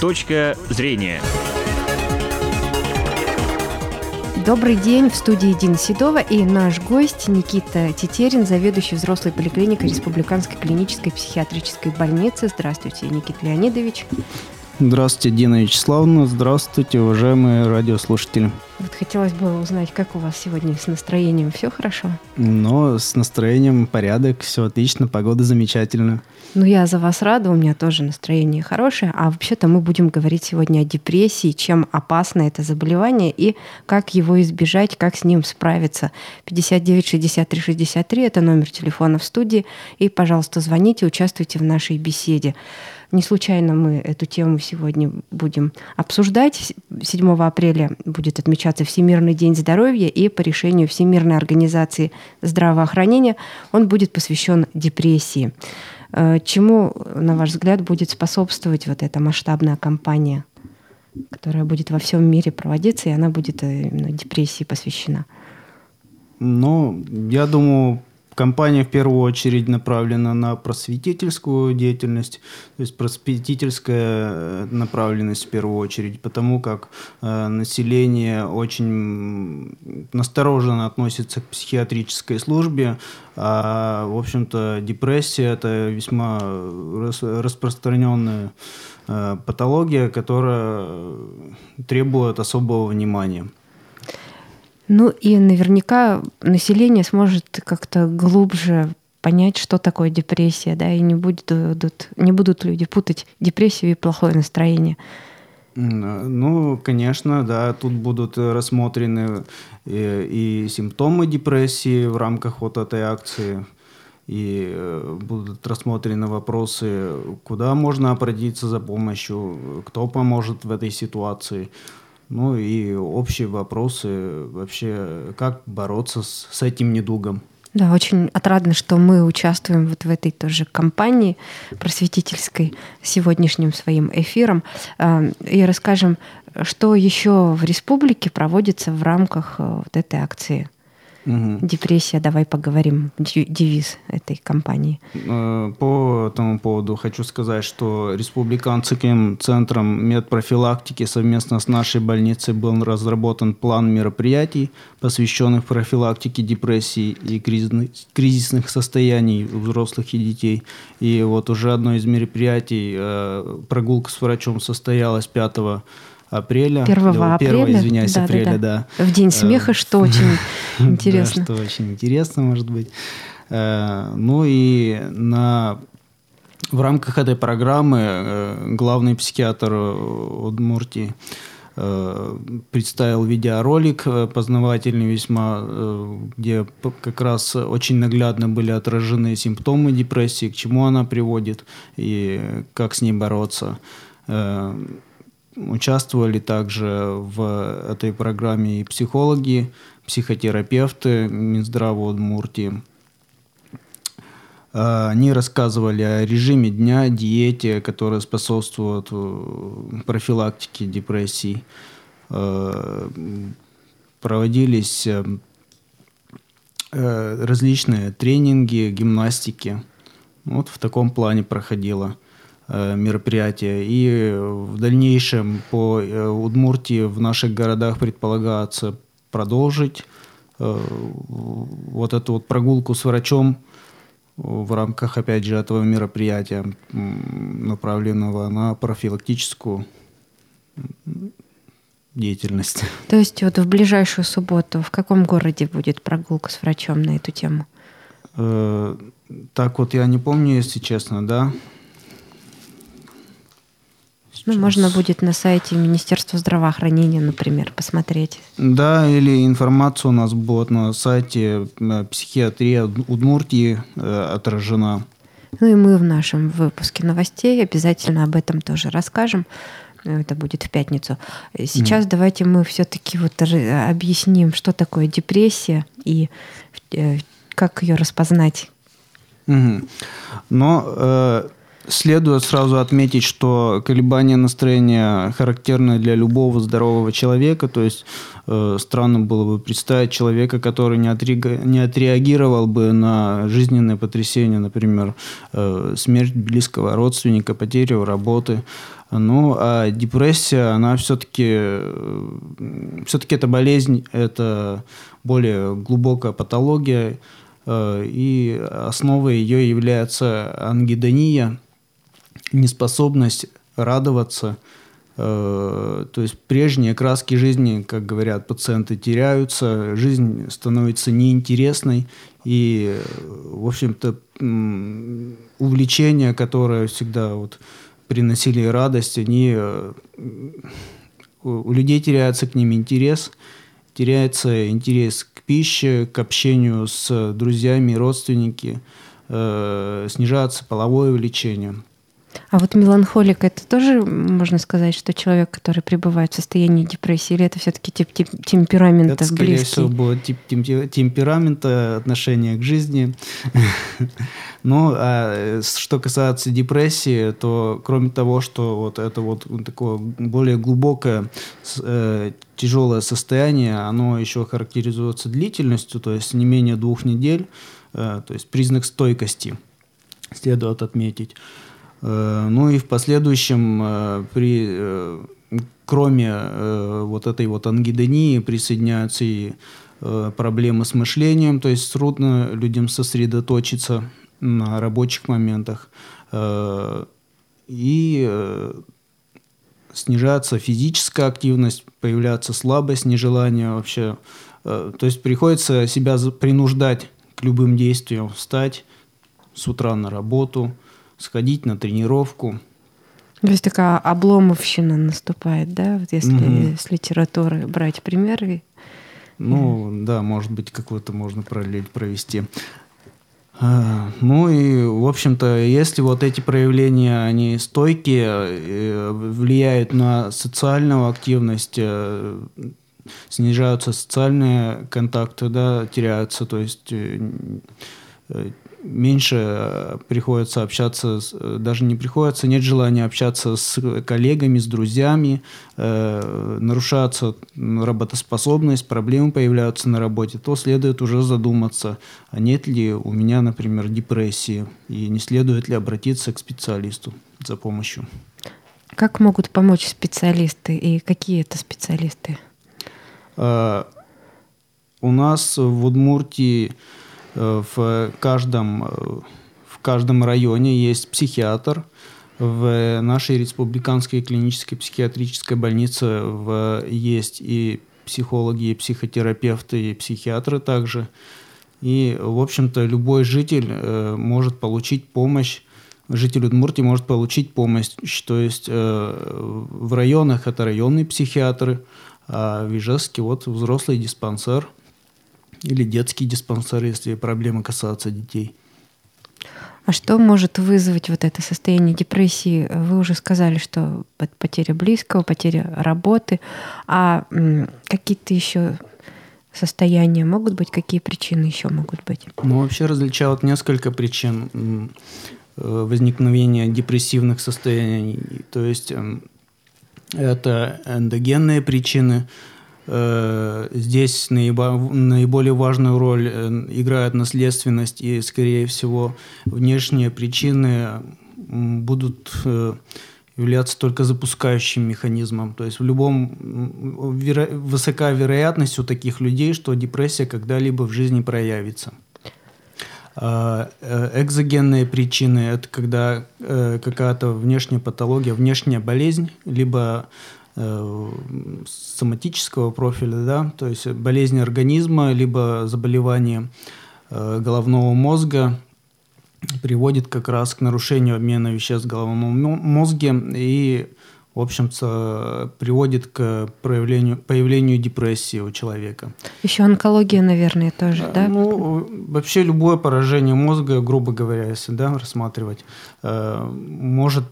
Точка зрения. Добрый день, в студии Дина Седова и наш гость Никита Тетерин, заведующий взрослой поликлиникой Республиканской клинической психиатрической больницы. Здравствуйте, Никита Леонидович. Здравствуйте, Дина Вячеславовна. Здравствуйте, уважаемые радиослушатели. Вот хотелось бы узнать, как у вас сегодня с настроением? Все хорошо? Но с настроением порядок, все отлично, погода замечательная. Ну, я за вас рада, у меня тоже настроение хорошее. А вообще-то мы будем говорить сегодня о депрессии, чем опасно это заболевание и как его избежать, как с ним справиться. 59 63 63 – это номер телефона в студии. И, пожалуйста, звоните, участвуйте в нашей беседе. Не случайно мы эту тему сегодня будем обсуждать. 7 апреля будет отмечаться Всемирный день здоровья, и по решению Всемирной организации здравоохранения он будет посвящен депрессии. Э, чему, на ваш взгляд, будет способствовать вот эта масштабная кампания, которая будет во всем мире проводиться, и она будет э, именно депрессии посвящена? Ну, я думаю, Компания в первую очередь направлена на просветительскую деятельность, то есть просветительская э, направленность в первую очередь, потому как э, население очень настороженно относится к психиатрической службе, а, в общем-то, депрессия – это весьма распространенная э, патология, которая требует особого внимания. Ну и наверняка население сможет как-то глубже понять, что такое депрессия, да, и не будут, не будут люди путать депрессию и плохое настроение. Ну, конечно, да, тут будут рассмотрены и, и симптомы депрессии в рамках вот этой акции, и э, будут рассмотрены вопросы, куда можно обратиться за помощью, кто поможет в этой ситуации. Ну и общие вопросы вообще, как бороться с, с этим недугом. Да, очень отрадно, что мы участвуем вот в этой тоже кампании просветительской сегодняшним своим эфиром а, и расскажем, что еще в республике проводится в рамках э, вот этой акции. Угу. Депрессия, давай поговорим, девиз этой компании. Э, по этому поводу хочу сказать, что республиканским центром медпрофилактики совместно с нашей больницей был разработан план мероприятий, посвященных профилактике депрессии и кризисных состояний у взрослых и детей. И вот уже одно из мероприятий, э, прогулка с врачом состоялась 5 апреля. 1 апреля. 1, извиняюсь, да, апреля, да, да. В день смеха, что очень интересно. что очень интересно, может быть. Э, ну и на в рамках этой программы э, главный психиатр Удмуртии э, представил видеоролик познавательный весьма, где как раз очень наглядно были отражены симптомы депрессии, к чему она приводит и как с ней бороться. Участвовали также в этой программе и психологи, психотерапевты Минздрава Удмуртии. А, они рассказывали о режиме дня, диете, которая способствует э, профилактике депрессии. А, проводились э, э, различные тренинги, гимнастики. Вот в таком плане проходило. Э, мероприятия. И в дальнейшем по э, Удмуртии в наших городах предполагается продолжить э, вот эту вот прогулку с врачом в рамках, опять же, этого мероприятия, направленного на профилактическую деятельность. То есть вот в ближайшую субботу в каком городе будет прогулка с врачом на эту тему? так вот я не помню, если честно, да. Ну, можно будет на сайте Министерства здравоохранения, например, посмотреть. Да, или информация у нас будет на сайте э, психиатрия Удмуртии э, отражена. Ну и мы в нашем выпуске новостей обязательно об этом тоже расскажем. Это будет в пятницу. Сейчас mm. давайте мы все-таки вот объясним, что такое депрессия и э, как ее распознать. Угу. Но э, Следует сразу отметить, что колебания настроения характерны для любого здорового человека. То есть э, странно было бы представить человека, который не, отрега... не отреагировал бы на жизненное потрясение, например, э, смерть близкого родственника, потерю работы. Ну, а депрессия, она все-таки, э, все-таки это болезнь, это более глубокая патология, э, и основой ее является ангидония, неспособность радоваться, э, то есть прежние краски жизни, как говорят пациенты, теряются, жизнь становится неинтересной, и, в общем-то, увлечения, которое всегда вот приносили радость, они э, у людей теряется к ним интерес, теряется интерес к пище, к общению с друзьями, родственники, э, снижается половое влечение. А вот меланхолик это тоже можно сказать, что человек, который пребывает в состоянии депрессии, или это все-таки тип, тип темперамента это, скорее близкий? всего, будет тип темперамента, отношения к жизни. Ну, а что касается депрессии, то кроме того, что вот это вот такое более глубокое э, тяжелое состояние, оно еще характеризуется длительностью, то есть не менее двух недель, э, то есть признак стойкости следует отметить. Э, ну и в последующем, э, при, э, кроме вот этой вот ангидонии, присоединяются и проблемы с мышлением, то есть трудно людям сосредоточиться на рабочих моментах. И снижается физическая активность, появляется слабость, нежелание вообще. То есть приходится себя принуждать к любым действиям, встать с утра на работу – сходить на тренировку. То есть такая обломовщина наступает, да, вот если угу. с литературы брать примеры. Ну, да, может быть, какой-то можно параллель провести. А, ну и, в общем-то, если вот эти проявления, они стойкие, э, влияют на социальную активность, э, снижаются социальные контакты, да, теряются, то есть э, меньше э, приходится общаться, э, даже не приходится, нет желания общаться с коллегами, с друзьями, э, нарушается работоспособность, проблемы появляются на работе, то следует уже задуматься, а нет ли у меня, например, депрессии, и не следует ли обратиться к специалисту за помощью. Как могут помочь специалисты и какие это специалисты? Uh, у нас в Удмуртии Э, в каждом, э, в каждом районе есть психиатр. В нашей республиканской клинической психиатрической больнице в, есть и психологи, и психотерапевты, и психиатры также. И, в общем-то, любой житель э, может получить помощь, житель Удмуртии может получить помощь. То есть э, в районах это районные психиатры, а в Ижевске вот взрослый диспансер – или детский диспансер, если проблемы касаются детей. А что может вызвать вот это состояние депрессии? Вы уже сказали, что потеря близкого, потеря работы. А какие-то еще состояния могут быть? Какие причины еще могут быть? Ну, вообще различают несколько причин э, возникновения депрессивных состояний. То есть это эндогенные причины, здесь наиболее важную роль э, играет наследственность, и, скорее всего, внешние причины будут э, являться только запускающим механизмом. То есть в любом веро, высока вероятность у таких людей, что депрессия когда-либо в жизни проявится. А, экзогенные причины – это когда какая-то внешняя патология, внешняя болезнь, либо Э, соматического профиля, да, то есть болезни организма, либо заболевание э, головного мозга приводит как раз к нарушению обмена веществ в головном мозге и, в общем-то, приводит к проявлению, появлению депрессии у человека. Еще онкология, наверное, тоже, да? Ну, вообще любое поражение мозга, грубо говоря, если да, рассматривать, э, может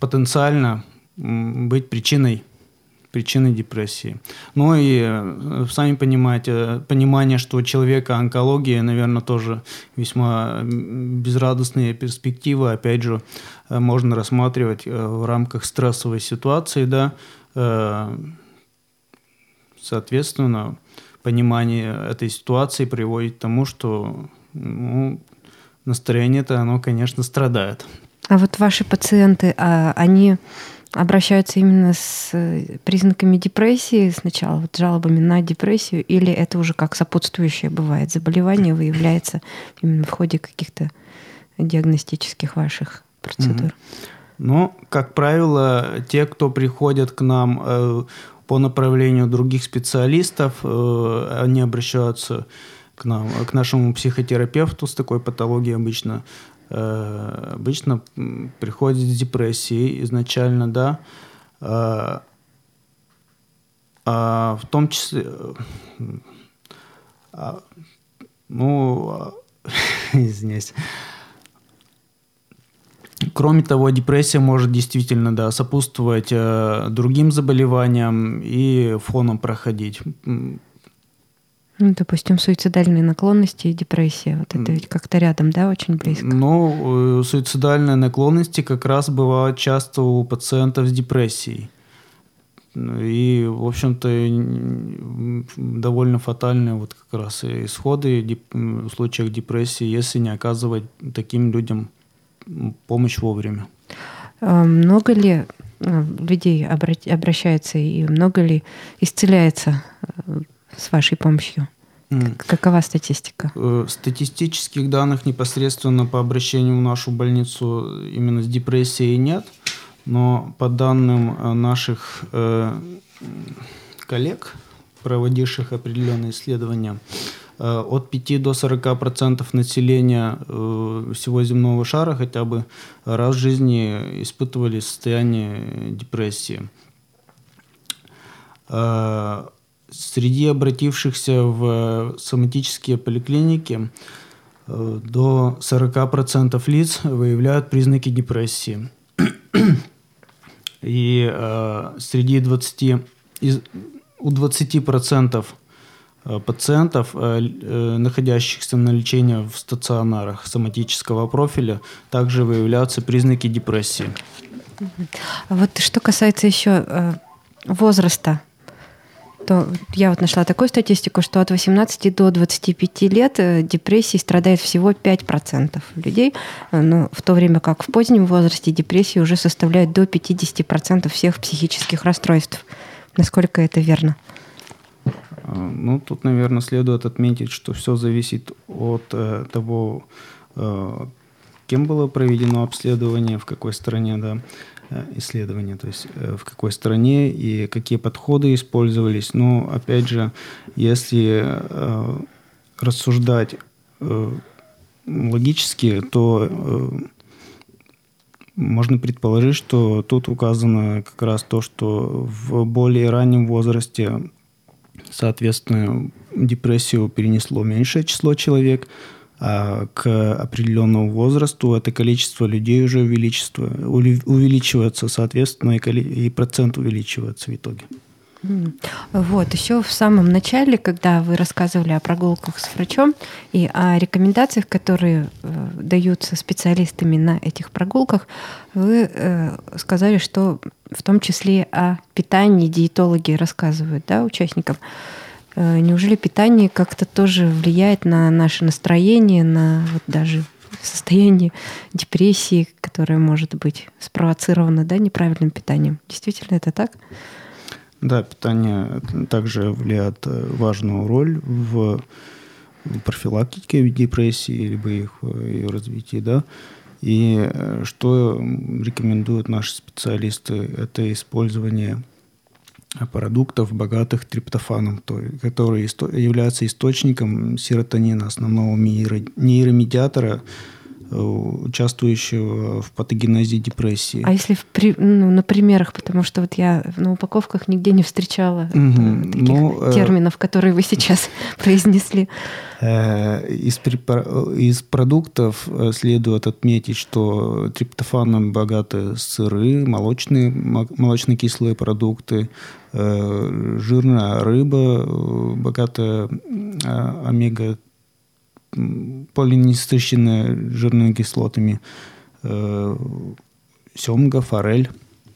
потенциально быть причиной причины депрессии. Ну и э, сами понимаете, понимание, что у человека онкология, наверное, тоже весьма безрадостные перспективы. Опять же, э, можно рассматривать э, в рамках стрессовой ситуации, да, соответственно, понимание этой ситуации приводит к тому, что ну, настроение-то оно, конечно, страдает. А вот ваши пациенты, а, они обращаются именно с э, признаками депрессии сначала, вот жалобами на депрессию, или это уже как сопутствующее бывает заболевание выявляется именно в ходе каких-то диагностических ваших процедур? Ну, как правило, те, кто приходят к нам э, по направлению других специалистов, э, они обращаются к нам, к нашему психотерапевту с такой патологией обычно Обычно приходит с депрессией изначально, да, а, а в том числе, а, ну, а, извиняюсь, Кроме того, депрессия может действительно да, сопутствовать э, другим заболеваниям и фоном проходить. Ну, допустим, суицидальные наклонности и депрессия. Вот это ведь как-то рядом, да, очень близко? Ну, э, суицидальные наклонности как раз бывают часто у пациентов с депрессией. И, в общем-то, довольно фатальные вот как раз исходы в случаях депрессии, если не оказывать таким людям помощь вовремя. А много ли э, людей обращается и много ли исцеляется э, с вашей помощью? Какова статистика? Э, статистических данных непосредственно по обращению в нашу больницу именно с депрессией нет, но по данным э, наших э, коллег, проводивших определенные исследования, от 5 до 40 процентов населения всего земного шара хотя бы раз в жизни испытывали состояние депрессии. Среди обратившихся в соматические поликлиники э, до 40% лиц выявляют признаки депрессии. И э, среди 20, из, у 20% э, пациентов, находящихся на лечении в стационарах соматического профиля, также выявляются признаки депрессии. Вот что касается еще возраста то я вот нашла такую статистику, что от 18 до 25 лет э, депрессией страдает всего 5% людей, э, но в то время как в позднем возрасте депрессия уже составляет до 50% всех психических расстройств. Насколько это верно? А, ну, тут, наверное, следует отметить, что все зависит от э, того, э, кем было проведено обследование, в какой стране, да. Э, исследования, то есть э, в какой стране и какие подходы использовались. Но опять же, если э, рассуждать логически, то можно предположить, что тут указано как раз то, что в более раннем возрасте, соответственно, депрессию перенесло меньшее число человек, к определенному возрасту это количество людей уже увеличивается, соответственно, и процент увеличивается в итоге. Вот, еще в самом начале, когда вы рассказывали о прогулках с врачом и о рекомендациях, которые э, даются специалистами на этих прогулках, вы э, сказали, что в том числе о питании диетологи рассказывают да, участникам. Э, неужели питание как-то тоже влияет на наше настроение, на вот даже состояние депрессии, которое может быть спровоцировано да, неправильным питанием? Действительно это так? Да, питание также влияет э, важную роль в профилактике депрессии, либо их э, ее развитии, да. И что рекомендуют наши специалисты, это использование продуктов, богатых триптофаном, который является источником серотонина, основного нейромедиатора участвующего в патогенезе депрессии. А если в, ну, на примерах, потому что вот я на упаковках нигде не встречала угу. таких ну, терминов, которые вы сейчас произнесли. Из, из продуктов следует отметить, что триптофаном богаты сыры, молочные, молочно-кислые продукты, жирная рыба, богатая омега полиненасыщенная жирными кислотами, э, семга, форель.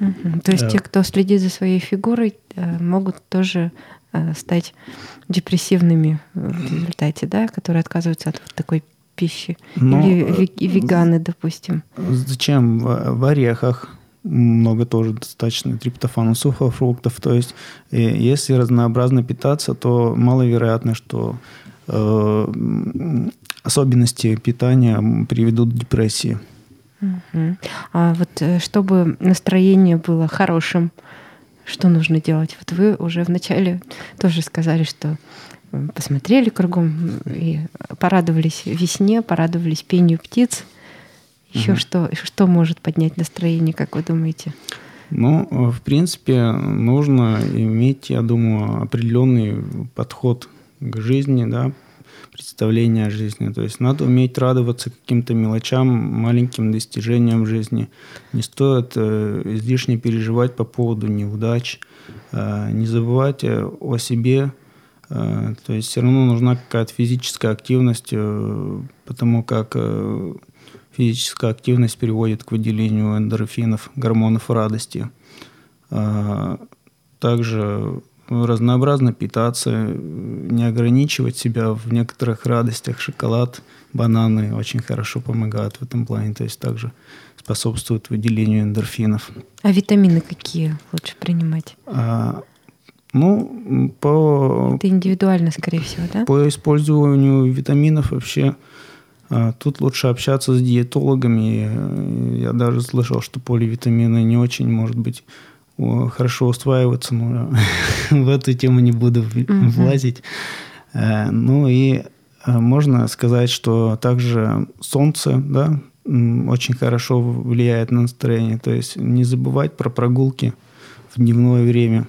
Угу. То есть э, те, кто следит за своей фигурой, э, могут тоже стать депрессивными в результате, да, которые отказываются от вот такой пищи. Но, ну, Или веганы, допустим. Зачем? В орехах много тоже достаточно триптофана сухофруктов. То есть, если разнообразно питаться, то маловероятно, что Э, особенности питания приведут к депрессии. Угу. А вот э, чтобы настроение было хорошим, что нужно делать? Вот вы уже вначале тоже сказали, что э, посмотрели кругом и порадовались весне, порадовались пению птиц. Еще угу. что, что может поднять настроение, как вы думаете? Ну, в принципе, нужно иметь, я думаю, определенный подход к жизни, да, представление о жизни. То есть надо уметь радоваться каким-то мелочам, маленьким достижениям жизни. Не стоит э, излишне переживать по поводу неудач, э, не забывать э, о себе. Э, то есть все равно нужна какая-то физическая активность, э, потому как э, физическая активность приводит к выделению эндорфинов, гормонов радости. Э, также разнообразно питаться, не ограничивать себя в некоторых радостях. Шоколад, бананы очень хорошо помогают в этом плане, то есть также способствуют выделению эндорфинов. А витамины какие лучше принимать? А, ну, по... Это индивидуально, скорее всего, да? По использованию витаминов вообще а, Тут лучше общаться с диетологами. Я даже слышал, что поливитамины не очень, может быть, хорошо усваиваться, но в эту тему не буду влазить. Э, ну и э, можно сказать, что также солнце, да, очень хорошо влияет на настроение. То есть не забывать про прогулки в дневное время.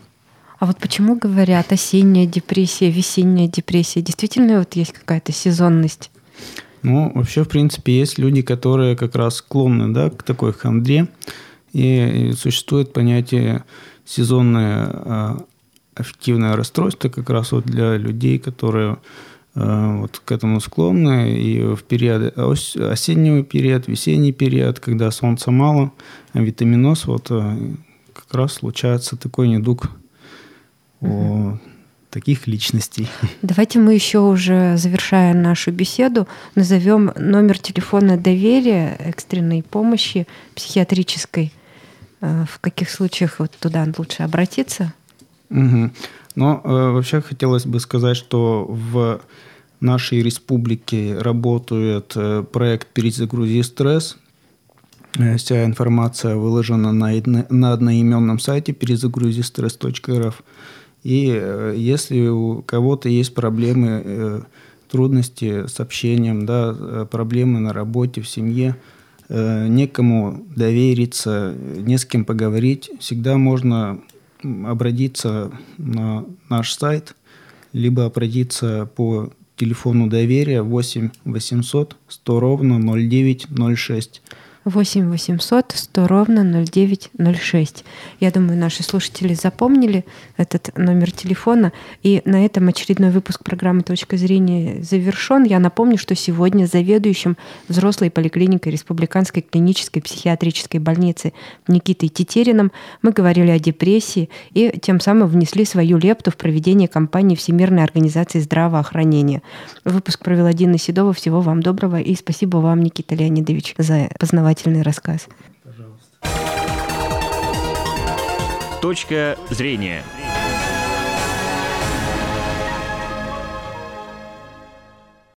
А вот почему говорят осенняя депрессия, весенняя депрессия? Действительно вот есть какая-то сезонность? Ну, вообще, в принципе, есть люди, которые как раз склонны да, к такой хандре. И существует понятие сезонное а, аффективное расстройство как раз вот для людей, которые а, вот к этому склонны. И в период осенний период, весенний период, когда солнца мало, а витаминоз, вот а, как раз случается такой недуг у таких личностей. Давайте мы еще уже, завершая нашу беседу, назовем номер телефона доверия экстренной помощи психиатрической – в каких случаях вот туда лучше обратиться? Угу. Но э, вообще хотелось бы сказать, что в нашей республике работает э, проект «Перезагрузи стресс». Вся информация выложена на, на одноименном сайте перезагрузистресс.рф. И если у кого-то есть проблемы, трудности с общением, да, проблемы на работе, в семье – Э, некому довериться, не с кем поговорить, всегда можно обратиться на наш сайт, либо обратиться по телефону доверия 8 800 100 ровно 0906. 8 800 100 ровно 0906. Я думаю, наши слушатели запомнили этот номер телефона. И на этом очередной выпуск программы «Точка зрения» завершен. Я напомню, что сегодня заведующим взрослой поликлиникой Республиканской клинической психиатрической больницы Никитой Тетериным мы говорили о депрессии и тем самым внесли свою лепту в проведение кампании Всемирной организации здравоохранения. Выпуск провела Дина Седова. Всего вам доброго и спасибо вам, Никита Леонидович, за познавательный познавательный рассказ. Пожалуйста. Точка зрения.